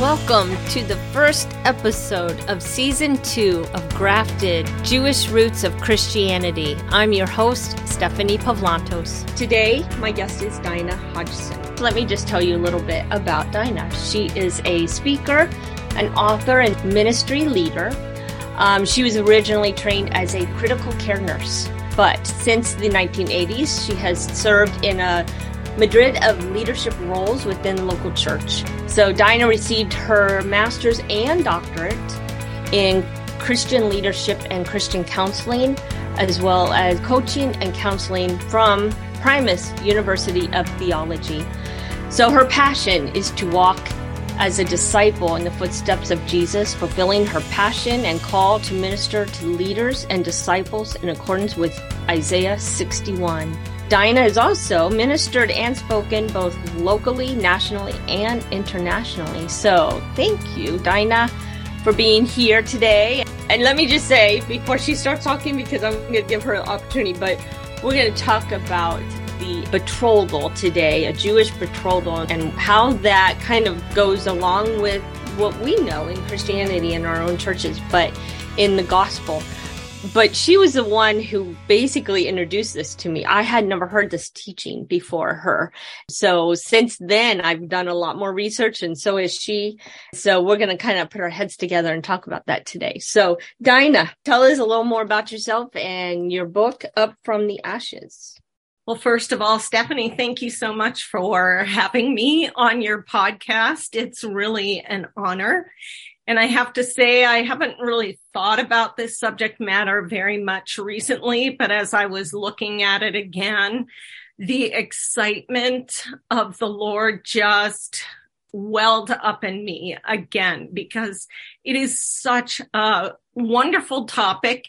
Welcome to the first episode of season two of Grafted Jewish Roots of Christianity. I'm your host, Stephanie Pavlantos. Today, my guest is Dinah Hodgson. Let me just tell you a little bit about Dinah. She is a speaker, an author, and ministry leader. Um, she was originally trained as a critical care nurse, but since the 1980s, she has served in a myriad of leadership roles within the local church. So Dinah received her master's and doctorate in Christian leadership and Christian counseling, as well as coaching and counseling from Primus University of Theology. So her passion is to walk as a disciple in the footsteps of Jesus, fulfilling her passion and call to minister to leaders and disciples in accordance with Isaiah 61. Dinah has also ministered and spoken both locally, nationally, and internationally. So thank you, Dinah, for being here today. And let me just say, before she starts talking, because I'm going to give her an opportunity, but we're going to talk about the betrothal today, a Jewish betrothal, and how that kind of goes along with what we know in Christianity in our own churches, but in the gospel but she was the one who basically introduced this to me. I had never heard this teaching before her. So since then, I've done a lot more research and so is she. So we're going to kind of put our heads together and talk about that today. So Dinah, tell us a little more about yourself and your book, Up from the Ashes. Well, first of all, Stephanie, thank you so much for having me on your podcast. It's really an honor. And I have to say, I haven't really thought about this subject matter very much recently, but as I was looking at it again, the excitement of the Lord just welled up in me again because it is such a wonderful topic.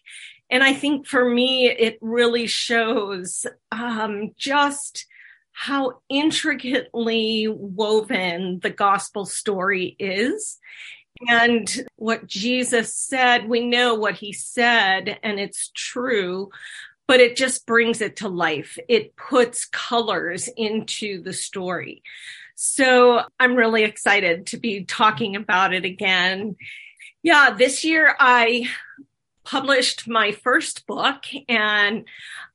And I think for me, it really shows um, just how intricately woven the gospel story is and what Jesus said, we know what he said and it's true, but it just brings it to life. It puts colors into the story. So I'm really excited to be talking about it again. Yeah, this year I published my first book and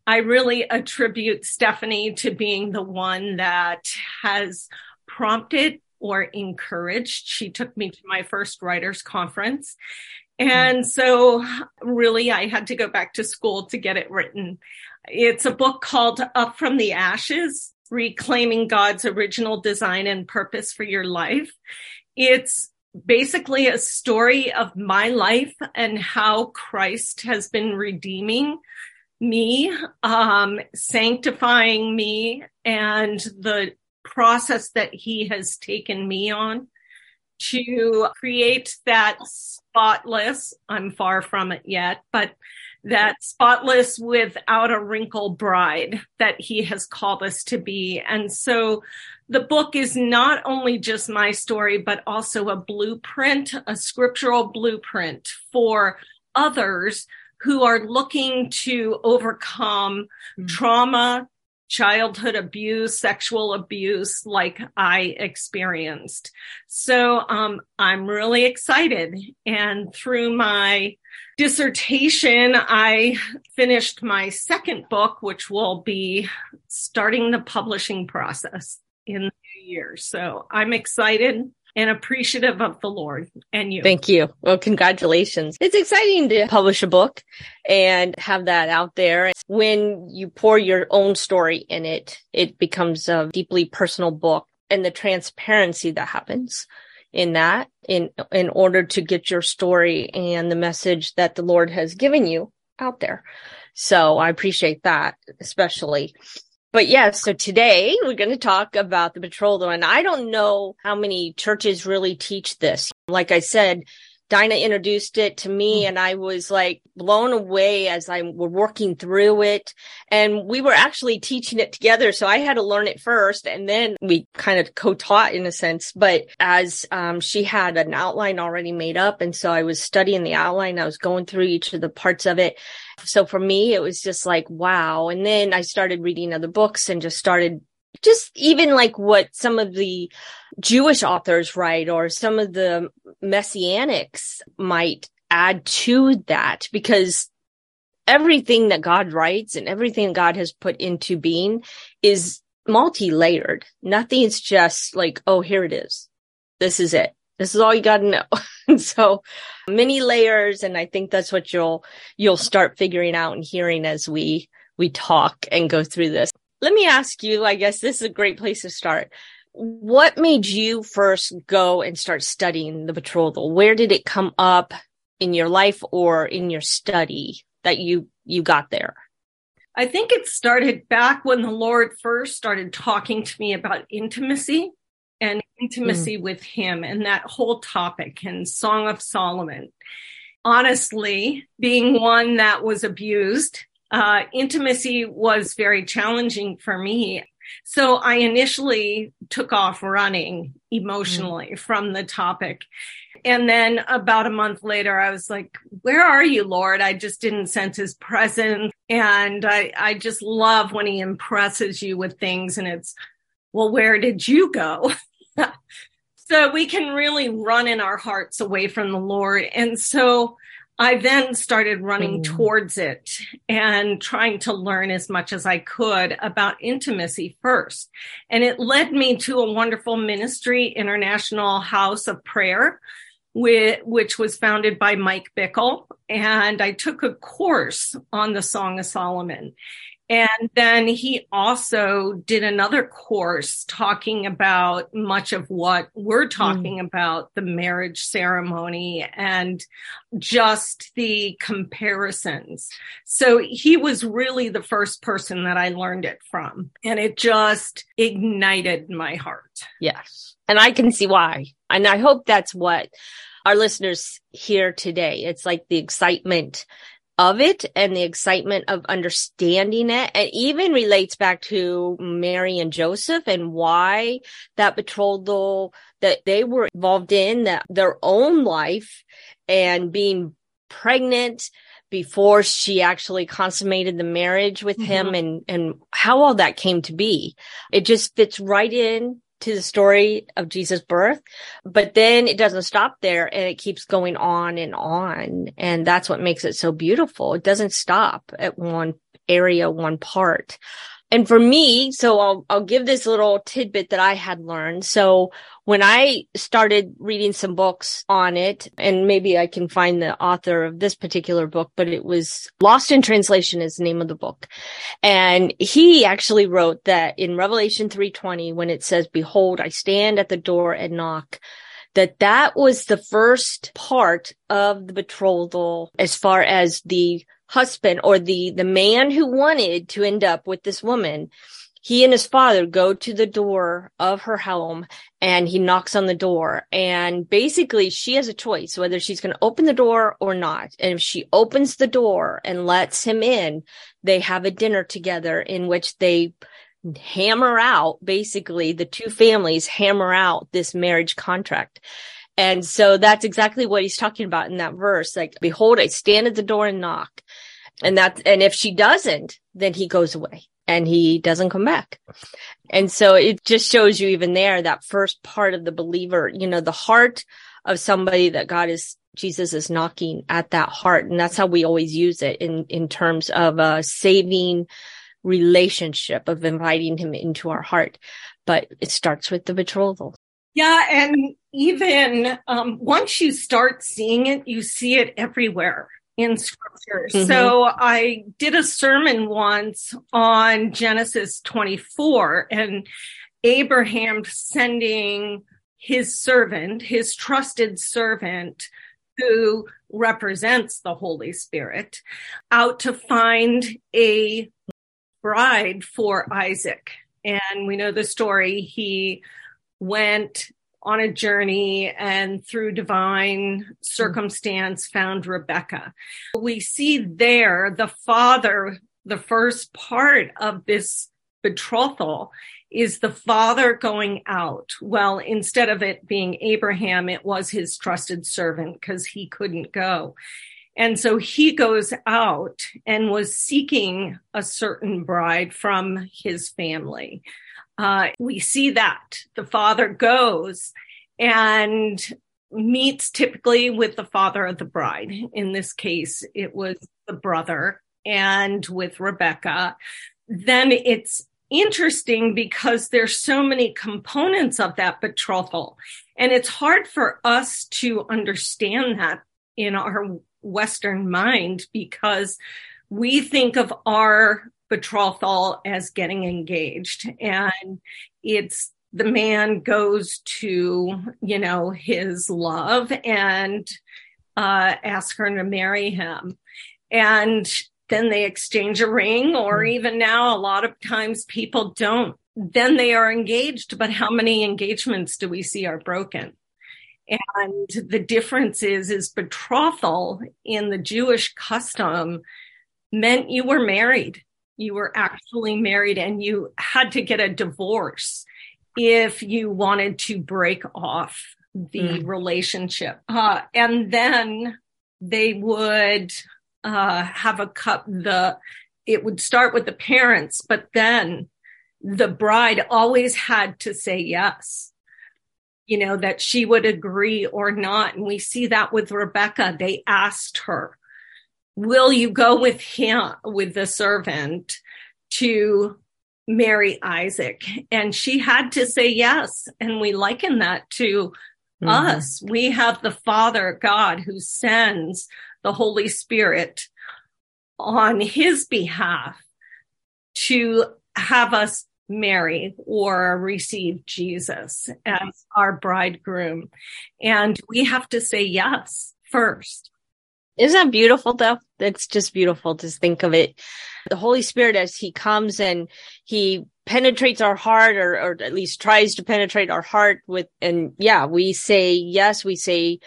I really attribute Stephanie to being the one that has prompted or encouraged. She took me to my first writers conference. And so really I had to go back to school to get it written. It's a book called Up from the Ashes, Reclaiming God's Original Design and Purpose for Your Life. It's basically a story of my life and how Christ has been redeeming me, um, sanctifying me and the process that he has taken me on to create that spotless, I'm far from it yet, but that spotless without a wrinkle bride that he has called us to be. And so the book is not only just my story, but also a blueprint, a scriptural blueprint for others who are looking to overcome mm-hmm. trauma, childhood abuse, sexual abuse like I experienced. So um, I'm really excited. And through my dissertation, I finished my second book, which will be starting the publishing process in the new year. So I'm excited and appreciative of the Lord and you. Thank you. Well, congratulations. It's exciting to publish a book and have that out there. When you pour your own story in it, it becomes a deeply personal book and the transparency that happens in that in, in order to get your story and the message that the Lord has given you out there. So I appreciate that, especially. But yeah, so today we're going to talk about the betrothal. And I don't know how many churches really teach this. Like I said, Dinah introduced it to me mm. and I was like blown away as I were working through it. And we were actually teaching it together. So I had to learn it first and then we kind of co-taught in a sense. But as um, she had an outline already made up. And so I was studying the outline. I was going through each of the parts of it. So for me, it was just like, wow. And then I started reading other books and just started just even like what some of the Jewish authors write or some of the messianics might add to that because everything that God writes and everything God has put into being is multi-layered. Nothing's just like, oh, here it is. This is it. This is all you got to know. so many layers. And I think that's what you'll, you'll start figuring out and hearing as we, we talk and go through this. Let me ask you, I guess this is a great place to start. What made you first go and start studying the betrothal? Where did it come up in your life or in your study that you, you got there? I think it started back when the Lord first started talking to me about intimacy and intimacy mm. with him and that whole topic and Song of Solomon. Honestly, being one that was abused, uh, intimacy was very challenging for me. So I initially took off running emotionally mm. from the topic. And then about a month later, I was like, where are you, Lord? I just didn't sense his presence. And I, I just love when he impresses you with things and it's, well, where did you go? so we can really run in our hearts away from the Lord. And so I then started running mm. towards it and trying to learn as much as I could about intimacy first. And it led me to a wonderful ministry, International House of Prayer, which was founded by Mike Bickle. And I took a course on the Song of Solomon. And then he also did another course talking about much of what we're hmm. talking mm. about the marriage ceremony and just the comparisons. So he was really the first person that I learned it from. And it just ignited my heart. Yes. And I can see why. And I hope that's what our listeners hear today. It's like the excitement of it and the excitement of understanding it. And even relates back to Mary and Joseph and why that betrothal that they were involved in that their own life and being pregnant before she actually consummated the marriage with mm-hmm. him and, and how all that came to be. It just fits right in to the story of Jesus' birth, but then it doesn't stop there and it keeps going on and on. And that's what makes it so beautiful. It doesn't stop at one area, one part. And for me, so I'll, I'll give this little tidbit that I had learned. So when I started reading some books on it, and maybe I can find the author of this particular book, but it was Lost in Translation is the name of the book. And he actually wrote that in Revelation 320, when it says, behold, I stand at the door and knock, that that was the first part of the betrothal as far as the husband or the, the man who wanted to end up with this woman, he and his father go to the door of her home and he knocks on the door and basically she has a choice whether she's going to open the door or not. And if she opens the door and lets him in, they have a dinner together in which they hammer out basically the two families hammer out this marriage contract. And so that's exactly what he's talking about in that verse. Like, behold, I stand at the door and knock. And that, and if she doesn't, then he goes away and he doesn't come back. And so it just shows you even there that first part of the believer, you know, the heart of somebody that God is, Jesus is knocking at that heart. And that's how we always use it in, in terms of a saving relationship of inviting him into our heart. But it starts with the betrothal. Yeah. And even um, once you start seeing it, you see it everywhere in scripture. Mm-hmm. So I did a sermon once on Genesis 24 and Abraham sending his servant, his trusted servant, who represents the Holy Spirit, out to find a bride for Isaac. And we know the story. He went on a journey and through divine circumstance found Rebecca. We see there the father, the first part of this betrothal is the father going out. Well, instead of it being Abraham, it was his trusted servant because he couldn't go. And so he goes out and was seeking a certain bride from his family uh, we see that the father goes and meets typically with the father of the bride. In this case, it was the brother and with Rebecca. Then it's interesting because there's so many components of that betrothal. And it's hard for us to understand that in our Western mind because we think of our betrothal as getting engaged and it's the man goes to, you know, his love and uh, ask her to marry him. And then they exchange a ring, or hmm. even now, a lot of times people don't. Then they are engaged, but how many engagements do we see are broken? And the difference is, is betrothal in the Jewish custom meant you were married. You were actually married and you had to get a divorce if you wanted to break off the mm. relationship. Uh, and then they would uh, have a cup. The it would start with the parents, but then the bride always had to say yes. You know that she would agree or not, and we see that with Rebecca. They asked her, "Will you go with him with the servant to marry Isaac?" And she had to say yes, and we liken that to Mm-hmm. us. We have the Father God who sends the Holy Spirit on his behalf to have us marry or receive Jesus as our bridegroom. And we have to say yes first. Isn't that beautiful though? It's just beautiful to think of it. The Holy Spirit as he comes and he penetrates our heart or, or at least tries to penetrate our heart with, and yeah, we say yes, we say,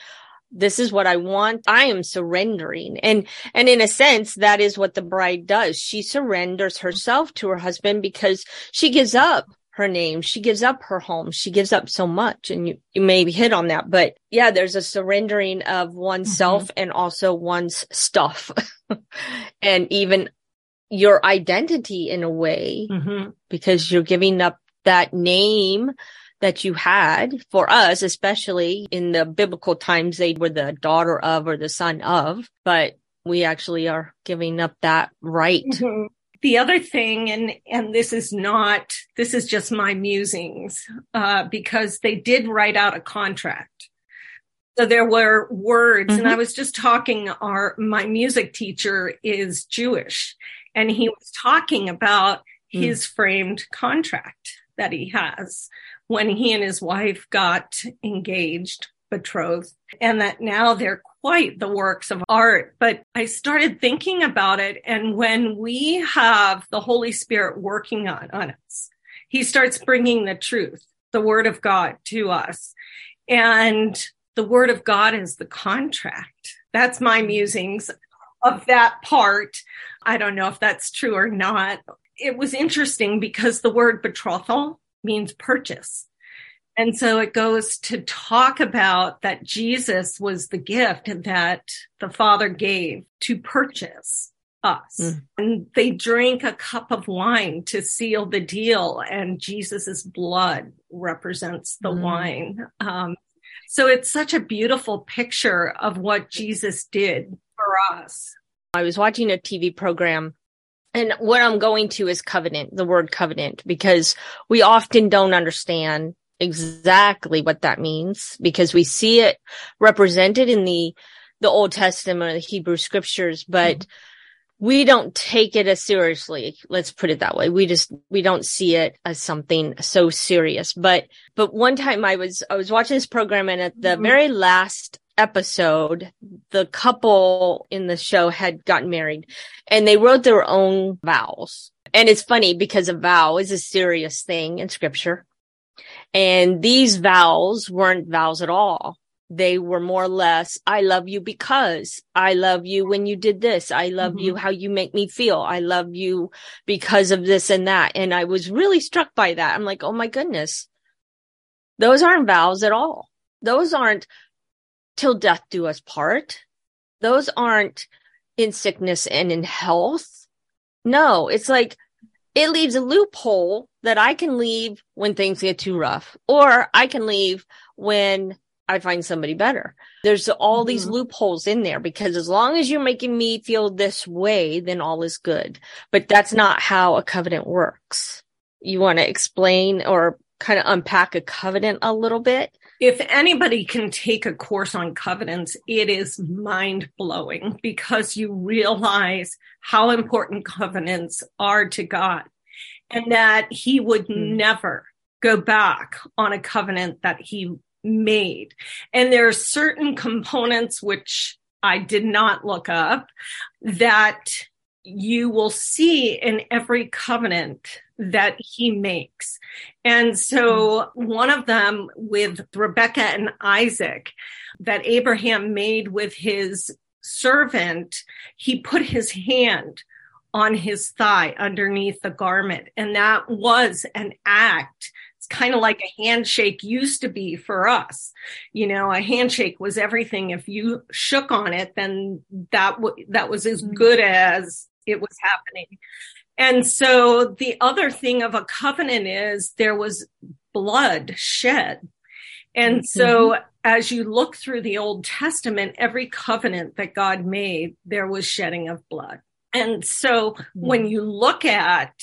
this is what I want. I am surrendering. And, and in a sense, that is what the bride does. She surrenders herself to her husband because she gives up her name. She gives up her home. She gives up so much. And you, you maybe hit on that, but yeah, there's a surrendering of oneself mm-hmm. and also one's stuff and even your identity in a way mm-hmm. because you're giving up that name that you had for us, especially in the biblical times, they were the daughter of or the son of, but we actually are giving up that right. Mm-hmm. The other thing, and, and this is not, this is just my musings, uh, because they did write out a contract. So there were words, mm-hmm. and I mm-hmm. was just talking, our, my music teacher is Jewish, and he was talking about mm. his framed contract that he has when he and his wife got engaged, betrothed, and that now they're quite the works of art. But I started thinking about it. And when we have the Holy Spirit working on, on us, he starts bringing the truth, the word of God to us. And the word of God is the contract. That's my musings of that part. I don't know if that's true or not. It was interesting because the word betrothal means purchase. And so it goes to talk about that Jesus was the gift that the Father gave to purchase us. Mm. And they drink a cup of wine to seal the deal, and Jesus's blood represents the mm. wine. Um, so it's such a beautiful picture of what Jesus did for us. I was watching a TV program and what I'm going to is covenant, the word covenant, because we often don't understand exactly what that means because we see it represented in the, the Old Testament or the Hebrew scriptures, but mm-hmm. we don't take it as seriously. Let's put it that way. We just, we don't see it as something so serious. But, but one time I was, I was watching this program and at the mm-hmm. very last episode, the couple in the show had gotten married and they wrote their own vows. And it's funny because a vow is a serious thing in scripture. And these vows weren't vows at all. They were more or less, I love you because I love you when you did this. I love mm-hmm. you how you make me feel. I love you because of this and that. And I was really struck by that. I'm like, oh my goodness. Those aren't vows at all. Those aren't till death do us part. Those aren't in sickness and in health. No, it's like it leaves a loophole that I can leave when things get too rough, or I can leave when I find somebody better. There's all mm-hmm. these loopholes in there because as long as you're making me feel this way, then all is good. But that's not how a covenant works. You want to explain or kind of unpack a covenant a little bit? If anybody can take a course on covenants, it is mind blowing because you realize how important covenants are to God and that he would mm-hmm. never go back on a covenant that he made. And there are certain components which I did not look up that you will see in every covenant that he makes. And so one of them with Rebecca and Isaac that Abraham made with his servant, he put his hand on his thigh underneath the garment. And that was an act it's kind of like a handshake used to be for us. You know, a handshake was everything. If you shook on it, then that w- that was as mm-hmm. good as it was happening. And so the other thing of a covenant is there was blood shed. And mm-hmm. so as you look through the Old Testament, every covenant that God made, there was shedding of blood. And so mm-hmm. when you look at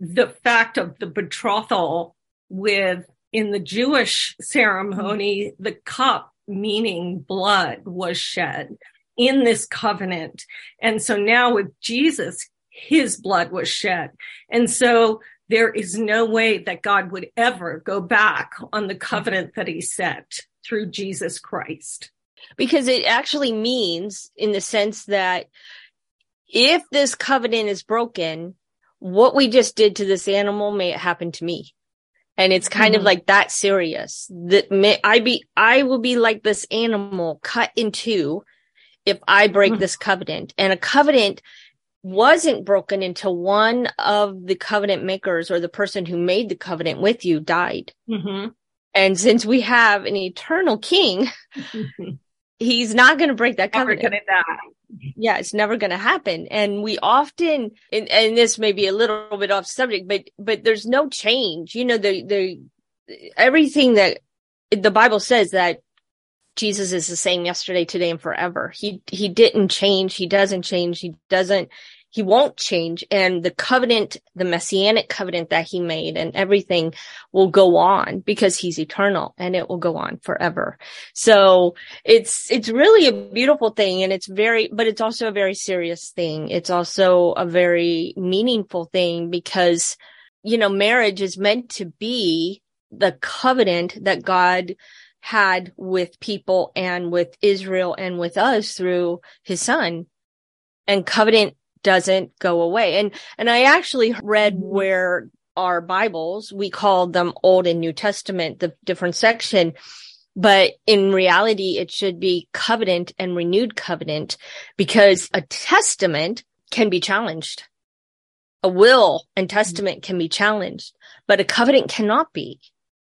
the fact of the betrothal with in the Jewish ceremony, the cup meaning blood was shed in this covenant. And so now with Jesus, his blood was shed. And so there is no way that God would ever go back on the covenant that he set through Jesus Christ. Because it actually means in the sense that if this covenant is broken, what we just did to this animal may happen to me and it's kind mm-hmm. of like that serious that may i be i will be like this animal cut in two if i break mm-hmm. this covenant and a covenant wasn't broken until one of the covenant makers or the person who made the covenant with you died mm-hmm. and since we have an eternal king he's not going to break that covenant yeah, it's never going to happen. And we often, and, and, this may be a little bit off subject, but, but there's no change. You know, the, the, everything that the Bible says that Jesus is the same yesterday, today, and forever. He, he didn't change. He doesn't change. He doesn't, he won't change. And the covenant, the messianic covenant that he made and everything will go on because he's eternal and it will go on forever. So it's, it's really a beautiful thing and it's very, but it's also a very serious thing. It's also a very meaningful thing because, you know, marriage is meant to be the covenant that God had with people and with Israel and with us through his son. And covenant doesn't go away. And, and I actually read mm-hmm. where our Bibles, we called them Old and New Testament, the different section. But in reality, it should be covenant and renewed covenant because a testament can be challenged. A will and testament can be challenged, but a covenant cannot be.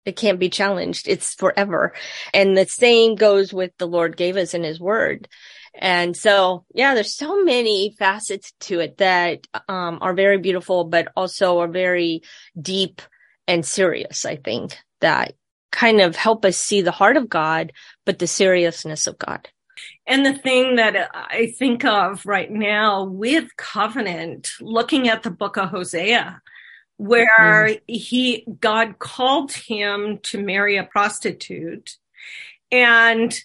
It can't be challenged. It's forever. And the same goes with the Lord gave us in his word. And so, yeah, there's so many facets to it that um, are very beautiful, but also are very deep and serious, I think, that kind of help us see the heart of God, but the seriousness of God. And the thing that I think of right now with covenant, looking at the book of Hosea, where mm. he, God called him to marry a prostitute and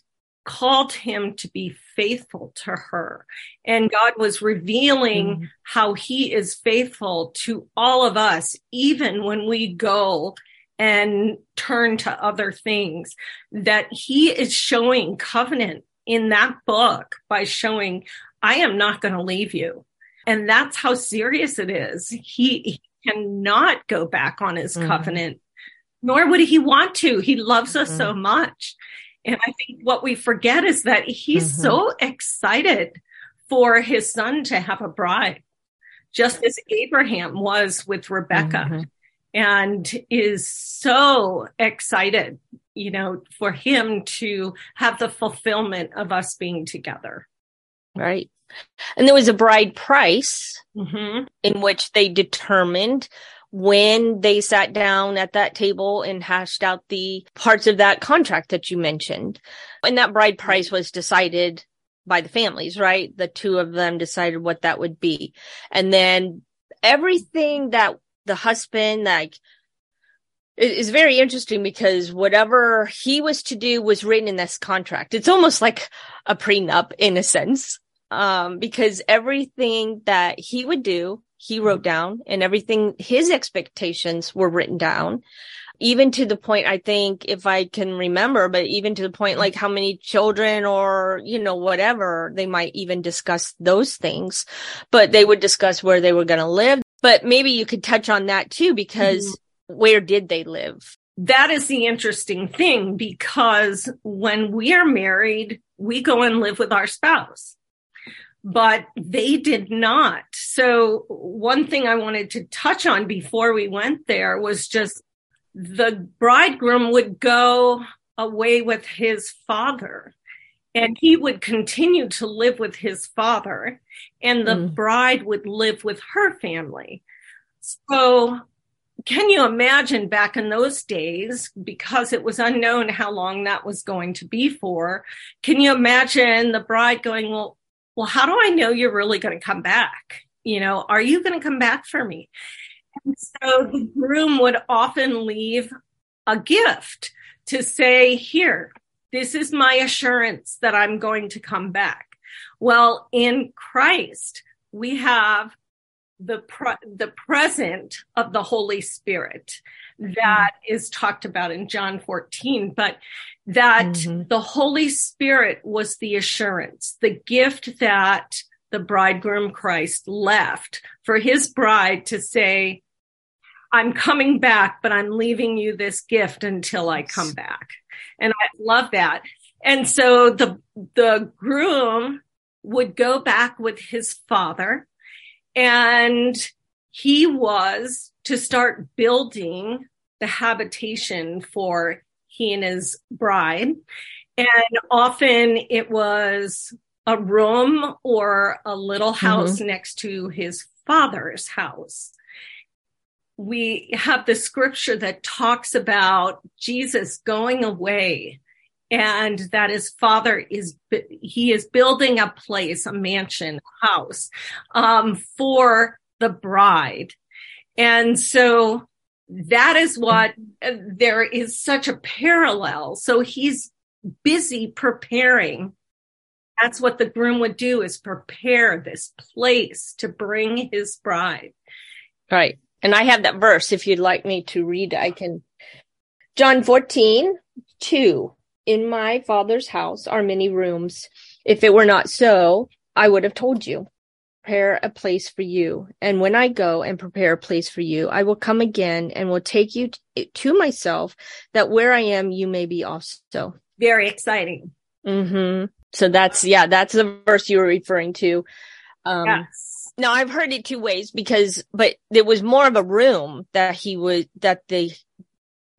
called him to be faithful to her. And God was revealing mm. how he is faithful to all of us, even when we go and turn to other things, that he is showing covenant in that book by showing, I am not going to leave you. And that's how serious it is. He, he cannot go back on his mm. covenant, nor would he want to. He loves us mm. so much. And I think what we forget is that he's mm-hmm. so excited for his son to have a bride, just as Abraham was with Rebecca, mm-hmm. and is so excited, you know, for him to have the fulfillment of us being together. Right. And there was a bride price mm-hmm. in which they determined when they sat down at that table and hashed out the parts of that contract that you mentioned. And that bride price was decided by the families, right? The two of them decided what that would be. And then everything that the husband, like, is very interesting because whatever he was to do was written in this contract. It's almost like a prenup in a sense. Um, because everything that he would do, he wrote down and everything, his expectations were written down. Even to the point, I think, if I can remember, but even to the point, like how many children or, you know, whatever, they might even discuss those things, but they would discuss where they were going to live. But maybe you could touch on that too, because mm-hmm. where did they live? That is the interesting thing because when we are married, we go and live with our spouse but they did not. So one thing I wanted to touch on before we went there was just the bridegroom would go away with his father and he would continue to live with his father and the mm. bride would live with her family. So can you imagine back in those days, because it was unknown how long that was going to be for? Can you imagine the bride going, well, well, how do I know you're really going to come back? You know, are you going to come back for me? And so the groom would often leave a gift to say, here, this is my assurance that I'm going to come back. Well, in Christ, we have the pre- the present of the Holy Spirit that mm-hmm. is talked about in John 14, but that mm-hmm. the Holy Spirit was the assurance, the gift that the bridegroom Christ left for his bride to say, I'm coming back, but I'm leaving you this gift until I come back. And I love that. And so the, the groom would go back with his father and he was to start building the habitation for he and his bride. And often it was a room or a little mm-hmm. house mm-hmm. next to his father's house. We have the scripture that talks about Jesus going away and that his father is he is building a place a mansion house um, for the bride and so that is what there is such a parallel. So he's busy preparing. That's what the groom would do is prepare this place to bring his bride. Right. And i have that verse if you'd like me to read i can. John 14 2 in my father's house are many rooms. If it were not so, I would have told you. Prepare a place for you. And when I go and prepare a place for you, I will come again and will take you to myself that where I am, you may be also. Very exciting. Mm-hmm. So that's, yeah, that's the verse you were referring to. Um, yes. Now I've heard it two ways because, but there was more of a room that he would, that the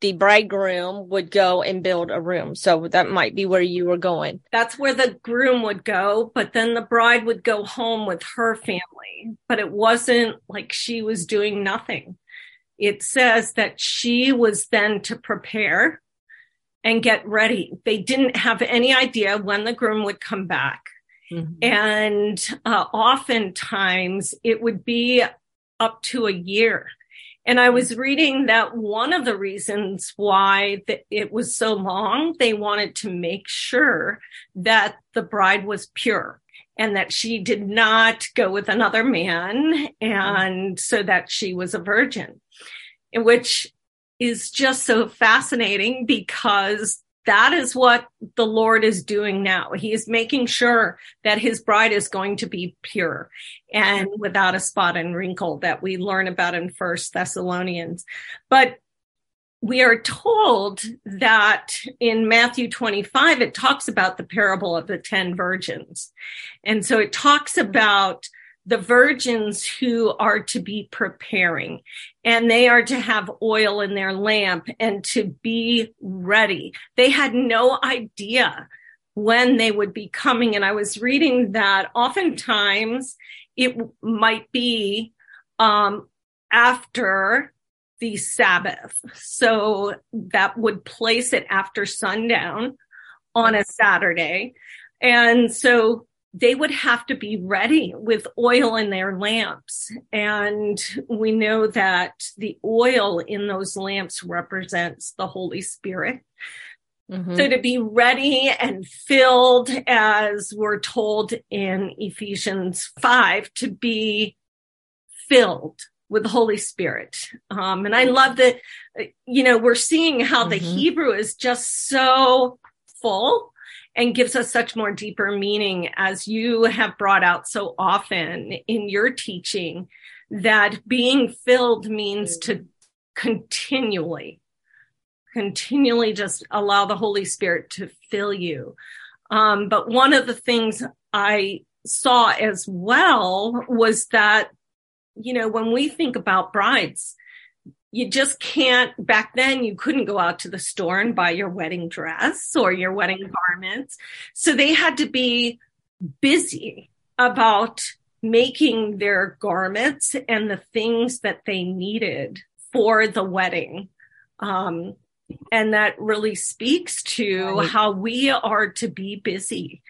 the bridegroom would go and build a room. So that might be where you were going. That's where the groom would go, but then the bride would go home with her family. But it wasn't like she was doing nothing. It says that she was then to prepare and get ready. They didn't have any idea when the groom would come back. Mm-hmm. And uh, oftentimes it would be up to a year and I mm-hmm. was reading that one of the reasons why it was so long, they wanted to make sure that the bride was pure and that she did not go with another man mm-hmm. and so that she was a virgin, which is just so fascinating because that is what the Lord is doing now. He is making sure that his bride is going to be pure and mm-hmm. without a spot and wrinkle that we learn about in First Thessalonians. But we are told that in Matthew 25, it talks about the parable of the 10 virgins. And so it talks about the virgins who are to be preparing and they are to have oil in their lamp and to be ready. They had no idea when they would be coming. And I was reading that oftentimes it might be um, after the Sabbath. So that would place it after sundown on a Saturday. And so they would have to be ready with oil in their lamps. And we know that the oil in those lamps represents the Holy Spirit. Mm-hmm. So to be ready and filled, as we're told in Ephesians 5, to be filled with the Holy Spirit. Um, and I love that, you know, we're seeing how mm-hmm. the Hebrew is just so full and gives us such more deeper meaning as you have brought out so often in your teaching that being filled means to continually continually just allow the holy spirit to fill you. Um, but one of the things i saw as well was that you know when we think about brides you just can't back then you couldn't go out to the store and buy your wedding dress or your wedding garments. So they had to be busy about making their garments and the things that they needed for the wedding. Um, and that really speaks to right. how we are to be busy.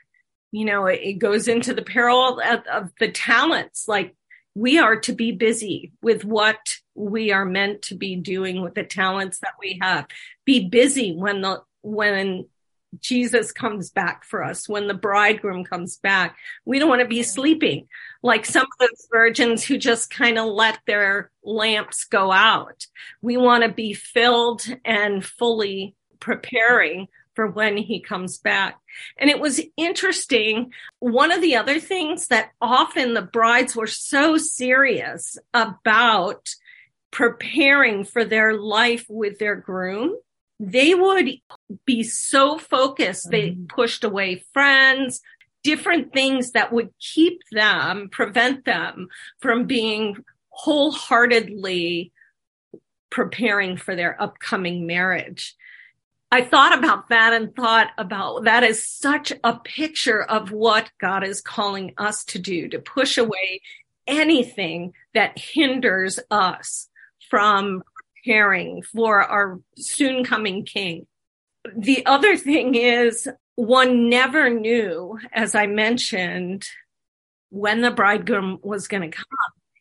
You know it, it goes into the peril of, of the talents like we are to be busy with what we are meant to be doing with the talents that we have. Be busy when the, when Jesus comes back for us, when the bridegroom comes back. We don't want to be sleeping like some of those virgins who just kind of let their lamps go out. We want to be filled and fully preparing for when he comes back. And it was interesting. One of the other things that often the brides were so serious about preparing for their life with their groom, they would be so focused. They mm-hmm. pushed away friends, different things that would keep them, prevent them from being wholeheartedly preparing for their upcoming marriage. I thought about that and thought about that is such a picture of what God is calling us to do, to push away anything that hinders us from preparing for our soon coming king. The other thing is one never knew, as I mentioned, when the bridegroom was going to come.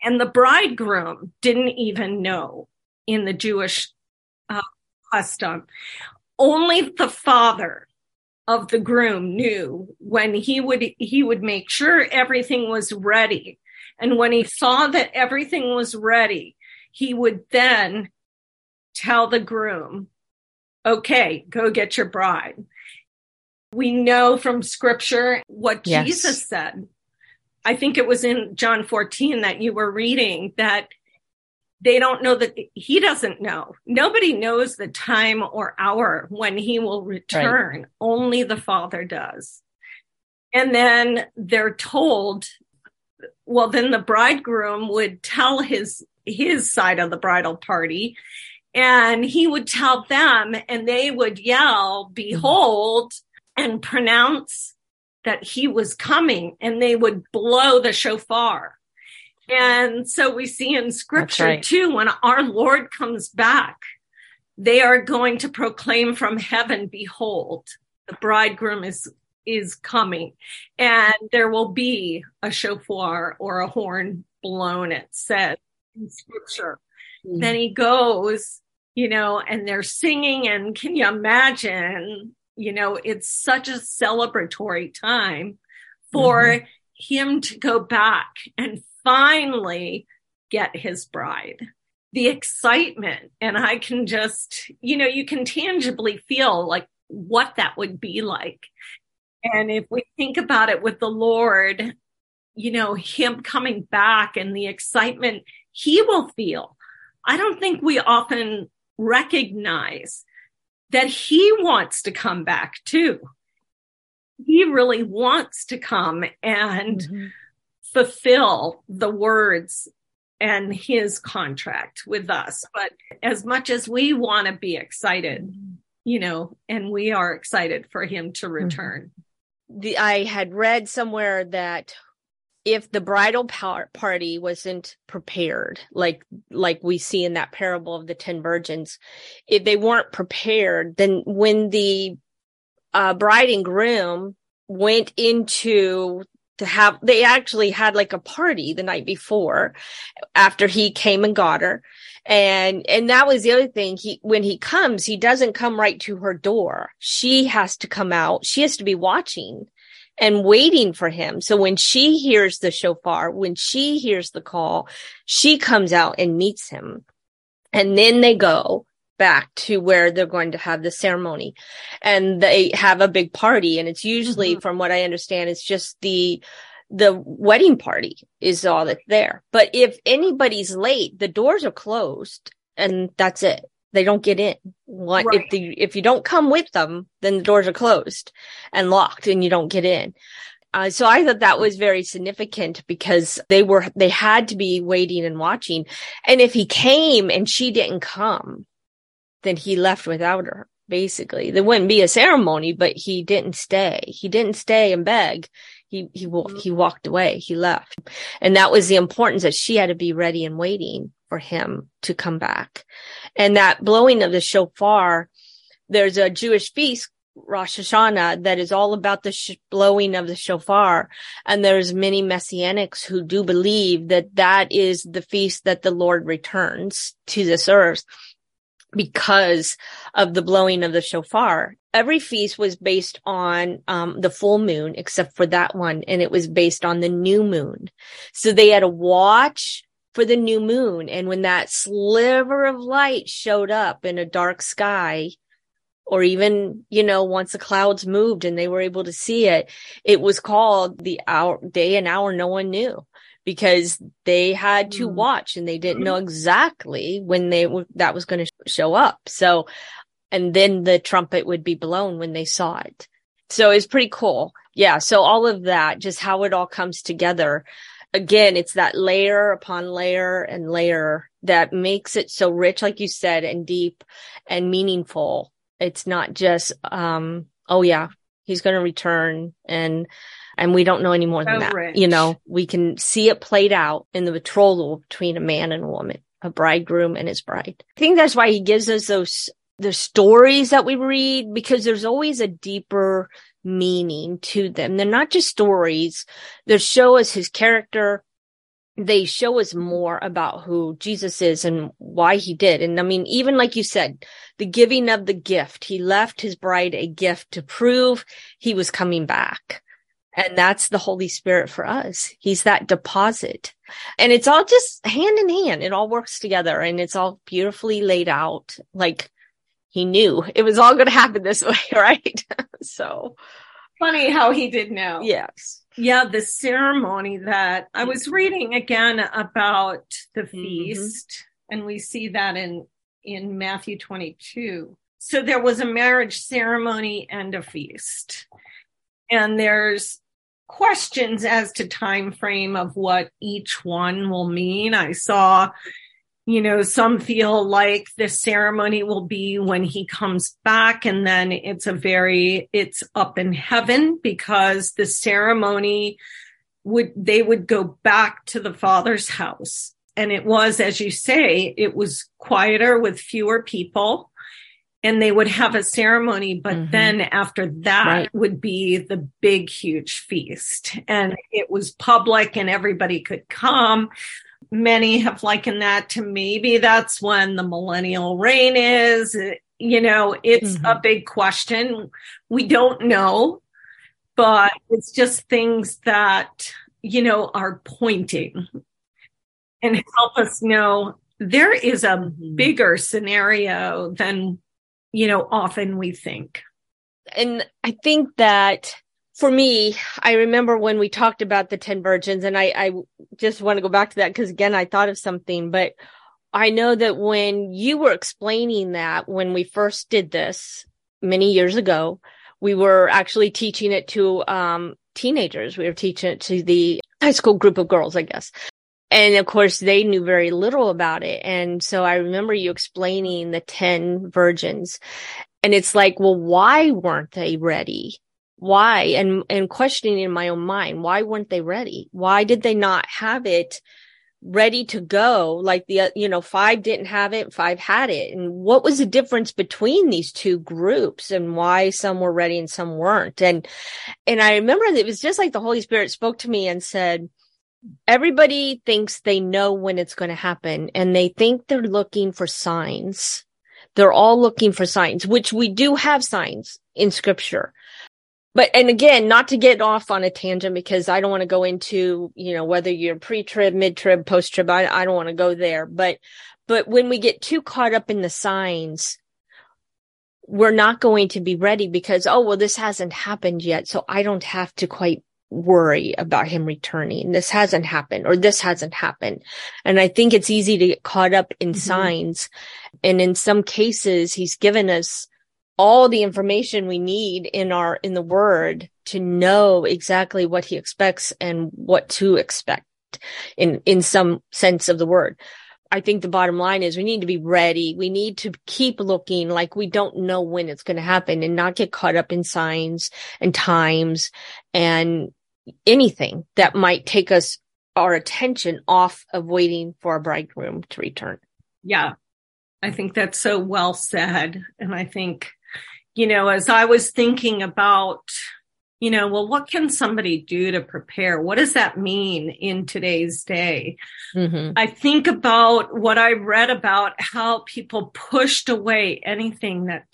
And the bridegroom didn't even know in the Jewish uh, custom only the father of the groom knew when he would he would make sure everything was ready. And when he saw that everything was ready he would then tell the groom okay go get your bride. We know from scripture what yes. jesus said. I think it was in john 14 that you were reading that they don't know that he doesn't know. Nobody knows the time or hour when he will return. Right. Only the father does. And then they're told, well, then the bridegroom would tell his, his side of the bridal party and he would tell them and they would yell, behold, and pronounce that he was coming and they would blow the shofar and so we see in scripture right. too, when our Lord comes back, they are going to proclaim from heaven, behold, the bridegroom is, is coming and there will be a shofar or a horn blown, it says in scripture. Mm. Then he goes, you know, and they're singing and can you imagine, you know, it's such a celebratory time for mm-hmm. him to go back and finally get his bride. The excitement, and I can just, you know, you can tangibly feel like what that would be like. And if we think about it with the Lord, you know, him coming back and the excitement he will feel. I don't think we often recognize that he wants to come back too. He really wants to come and mm-hmm fulfill the words and his contract with us. But as much as we want to be excited, you know, and we are excited for him to mm-hmm. return. the I had read somewhere that if the bridal par- party wasn't prepared like like we see in that parable of the 10 virgins if they weren't prepared then when the uh, bride and groom went into to have they actually had like a party the night before after he came and got her. And and that was the other thing. He when he comes he doesn't come right to her door. She has to come out. She has to be watching and waiting for him. So when she hears the shofar when she hears the call she comes out and meets him. And then they go back to where they're going to have the ceremony and they have a big party and it's usually mm-hmm. from what i understand it's just the the wedding party is all that's there but if anybody's late the doors are closed and that's it they don't get in what right. if the if you don't come with them then the doors are closed and locked and you don't get in uh, so I thought that was very significant because they were, they had to be waiting and watching. And if he came and she didn't come, then he left without her. Basically, there wouldn't be a ceremony, but he didn't stay. He didn't stay and beg. He he mm-hmm. he walked away. He left, and that was the importance that she had to be ready and waiting for him to come back. And that blowing of the shofar, there's a Jewish feast Rosh Hashanah that is all about the sh- blowing of the shofar. And there's many messianics who do believe that that is the feast that the Lord returns to this earth because of the blowing of the shofar. Every feast was based on um, the full moon, except for that one, and it was based on the new moon. So they had to watch for the new moon. And when that sliver of light showed up in a dark sky, or even, you know, once the clouds moved and they were able to see it, it was called the hour, day and hour no one knew because they had to mm. watch and they didn't know exactly when they were, that was going to show up. So, and then the trumpet would be blown when they saw it. So it's pretty cool. Yeah. So all of that, just how it all comes together. Again, it's that layer upon layer and layer that makes it so rich, like you said, and deep and meaningful. It's not just, um, oh yeah, he's going to return and and we don't know any more than that. Rich. You know, we can see it played out in the betrothal between a man and a woman, a bridegroom and his bride. I think that's why he gives us those the stories that we read because there's always a deeper meaning to them. They're not just stories. They show us his character. They show us more about who Jesus is and why he did. And I mean, even like you said, the giving of the gift, he left his bride a gift to prove he was coming back. And that's the Holy Spirit for us. He's that deposit. And it's all just hand in hand. It all works together and it's all beautifully laid out. Like he knew it was all going to happen this way, right? so funny how he did know. Yes. Yeah, the ceremony that I was reading again about the mm-hmm. feast, mm-hmm. and we see that in in Matthew 22. So there was a marriage ceremony and a feast. And there's questions as to time frame of what each one will mean. I saw, you know, some feel like the ceremony will be when he comes back and then it's a very, it's up in heaven because the ceremony would, they would go back to the father's house. And it was, as you say, it was quieter with fewer people and they would have a ceremony, but mm-hmm. then after that right. would be the big, huge feast. And it was public and everybody could come. Many have likened that to maybe that's when the millennial reign is. You know, it's mm-hmm. a big question. We don't know, but it's just things that, you know, are pointing and help us know there is a mm-hmm. bigger scenario than you know, often we think. And I think that for me, I remember when we talked about the 10 virgins and I, I just want to go back to that because again, I thought of something, but I know that when you were explaining that when we first did this many years ago, we were actually teaching it to, um, teenagers. We were teaching it to the high school group of girls, I guess. And of course, they knew very little about it. And so I remember you explaining the 10 virgins. And it's like, well, why weren't they ready? why and and questioning in my own mind why weren't they ready why did they not have it ready to go like the you know five didn't have it five had it and what was the difference between these two groups and why some were ready and some weren't and and i remember it was just like the holy spirit spoke to me and said everybody thinks they know when it's going to happen and they think they're looking for signs they're all looking for signs which we do have signs in scripture but and again, not to get off on a tangent because I don't want to go into, you know, whether you're pre-trib, mid-trib, post-trib. I, I don't want to go there. But but when we get too caught up in the signs, we're not going to be ready because, oh, well, this hasn't happened yet. So I don't have to quite worry about him returning. This hasn't happened or this hasn't happened. And I think it's easy to get caught up in mm-hmm. signs. And in some cases, he's given us all the information we need in our in the word to know exactly what he expects and what to expect in in some sense of the word i think the bottom line is we need to be ready we need to keep looking like we don't know when it's going to happen and not get caught up in signs and times and anything that might take us our attention off of waiting for our bridegroom to return yeah i think that's so well said and i think you know, as I was thinking about, you know, well, what can somebody do to prepare? What does that mean in today's day? Mm-hmm. I think about what I read about how people pushed away anything that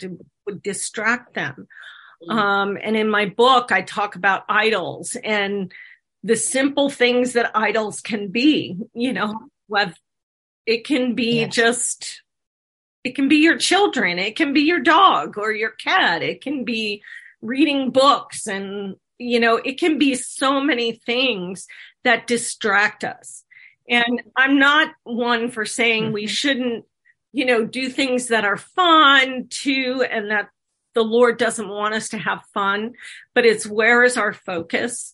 would distract them. Mm-hmm. Um, and in my book, I talk about idols and the simple things that idols can be, you know, whether it can be yes. just it can be your children. It can be your dog or your cat. It can be reading books and, you know, it can be so many things that distract us. And I'm not one for saying mm-hmm. we shouldn't, you know, do things that are fun too and that the Lord doesn't want us to have fun, but it's where is our focus?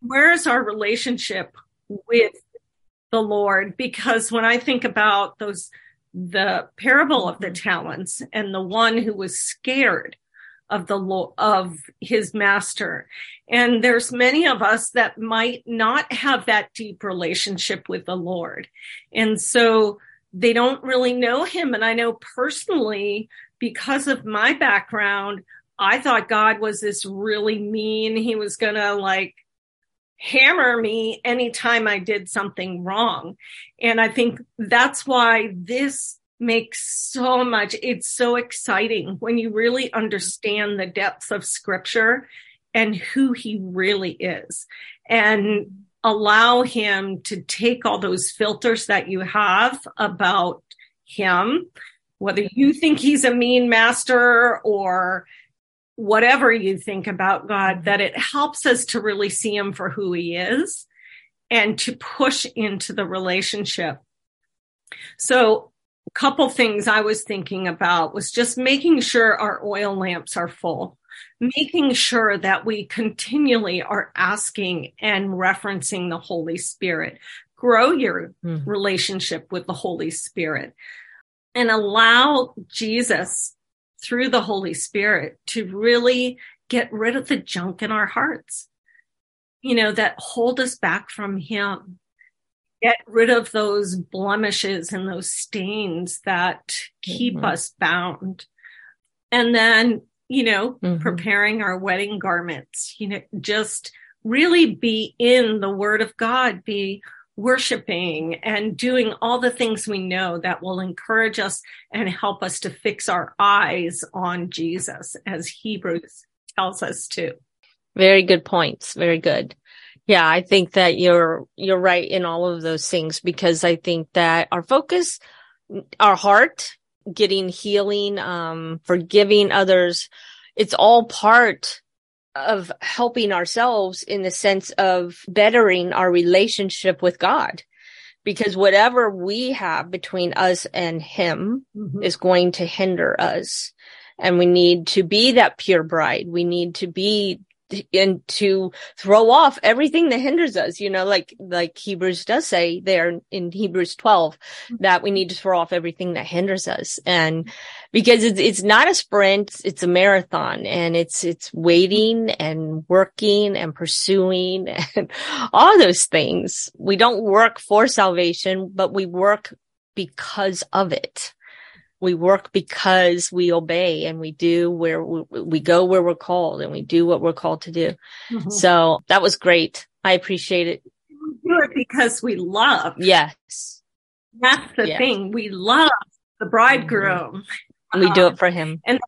Where is our relationship with the Lord? Because when I think about those the parable of the talents and the one who was scared of the lo- of his master and there's many of us that might not have that deep relationship with the lord and so they don't really know him and i know personally because of my background i thought god was this really mean he was going to like hammer me anytime I did something wrong. And I think that's why this makes so much, it's so exciting when you really understand the depths of scripture and who he really is and allow him to take all those filters that you have about him, whether you think he's a mean master or whatever you think about God, that it helps us to really see him for who he is and to push into the relationship. So a couple things I was thinking about was just making sure our oil lamps are full, making sure that we continually are asking and referencing the Holy Spirit. Grow your mm-hmm. relationship with the Holy Spirit and allow Jesus through the Holy Spirit to really get rid of the junk in our hearts, you know, that hold us back from Him. Get rid of those blemishes and those stains that keep mm-hmm. us bound. And then, you know, mm-hmm. preparing our wedding garments, you know, just really be in the Word of God, be worshiping and doing all the things we know that will encourage us and help us to fix our eyes on Jesus as Hebrews tells us to. Very good points. Very good. Yeah, I think that you're you're right in all of those things because I think that our focus our heart getting healing um forgiving others it's all part of helping ourselves in the sense of bettering our relationship with God. Because whatever we have between us and him mm-hmm. is going to hinder us. And we need to be that pure bride. We need to be and to throw off everything that hinders us, you know, like, like Hebrews does say there in Hebrews 12 mm-hmm. that we need to throw off everything that hinders us. And because it's, it's not a sprint, it's a marathon and it's, it's waiting and working and pursuing and all those things. We don't work for salvation, but we work because of it we work because we obey and we do where we, we, go where we're called and we do what we're called to do. Mm-hmm. So that was great. I appreciate it. We do it because we love. Yes. That's the thing. We love the bridegroom. Mm-hmm. We do it for him. And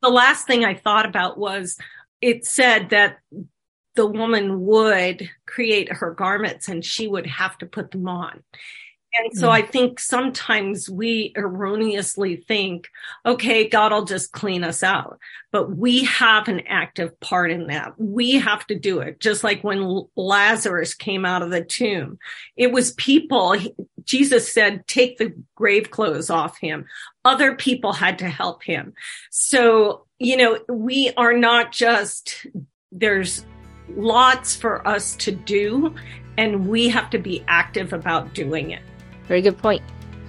the last thing I thought about was it said that the woman would create her garments and she would have to put them on. And so mm. I think sometimes we erroneously think, okay, God will just clean us out. But we have an active part in that. We have to do it. Just like when Lazarus came out of the tomb, it was people. Jesus said, take the grave clothes off him. Other people had to help him. So, you know, we are not just, there's lots for us to do and we have to be active about doing it. Very good point.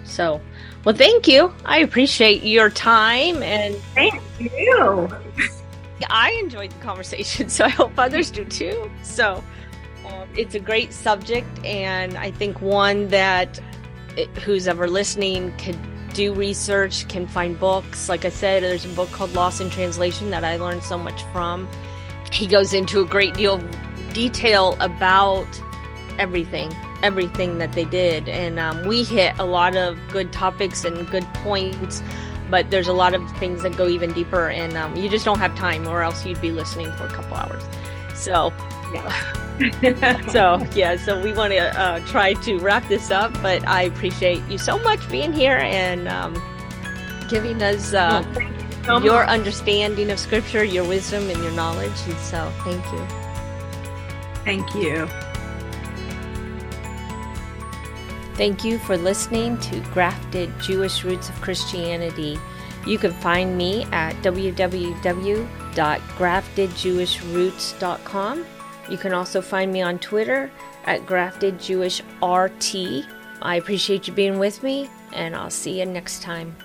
So, well, thank you. I appreciate your time and thank you. I enjoyed the conversation, so I hope others do too. So, um, it's a great subject, and I think one that it, who's ever listening could do research, can find books. Like I said, there's a book called Lost in Translation that I learned so much from. He goes into a great deal of detail about everything everything that they did. And um, we hit a lot of good topics and good points, but there's a lot of things that go even deeper, and um, you just don't have time, or else you'd be listening for a couple hours. So, yeah. so, yeah, so we want to uh, try to wrap this up, but I appreciate you so much being here and um, giving us. Uh, you so your understanding of scripture, your wisdom, and your knowledge. And so, thank you. Thank you. Thank you for listening to Grafted Jewish Roots of Christianity. You can find me at www.graftedjewishroots.com. You can also find me on Twitter at GraftedJewishRT. I appreciate you being with me, and I'll see you next time.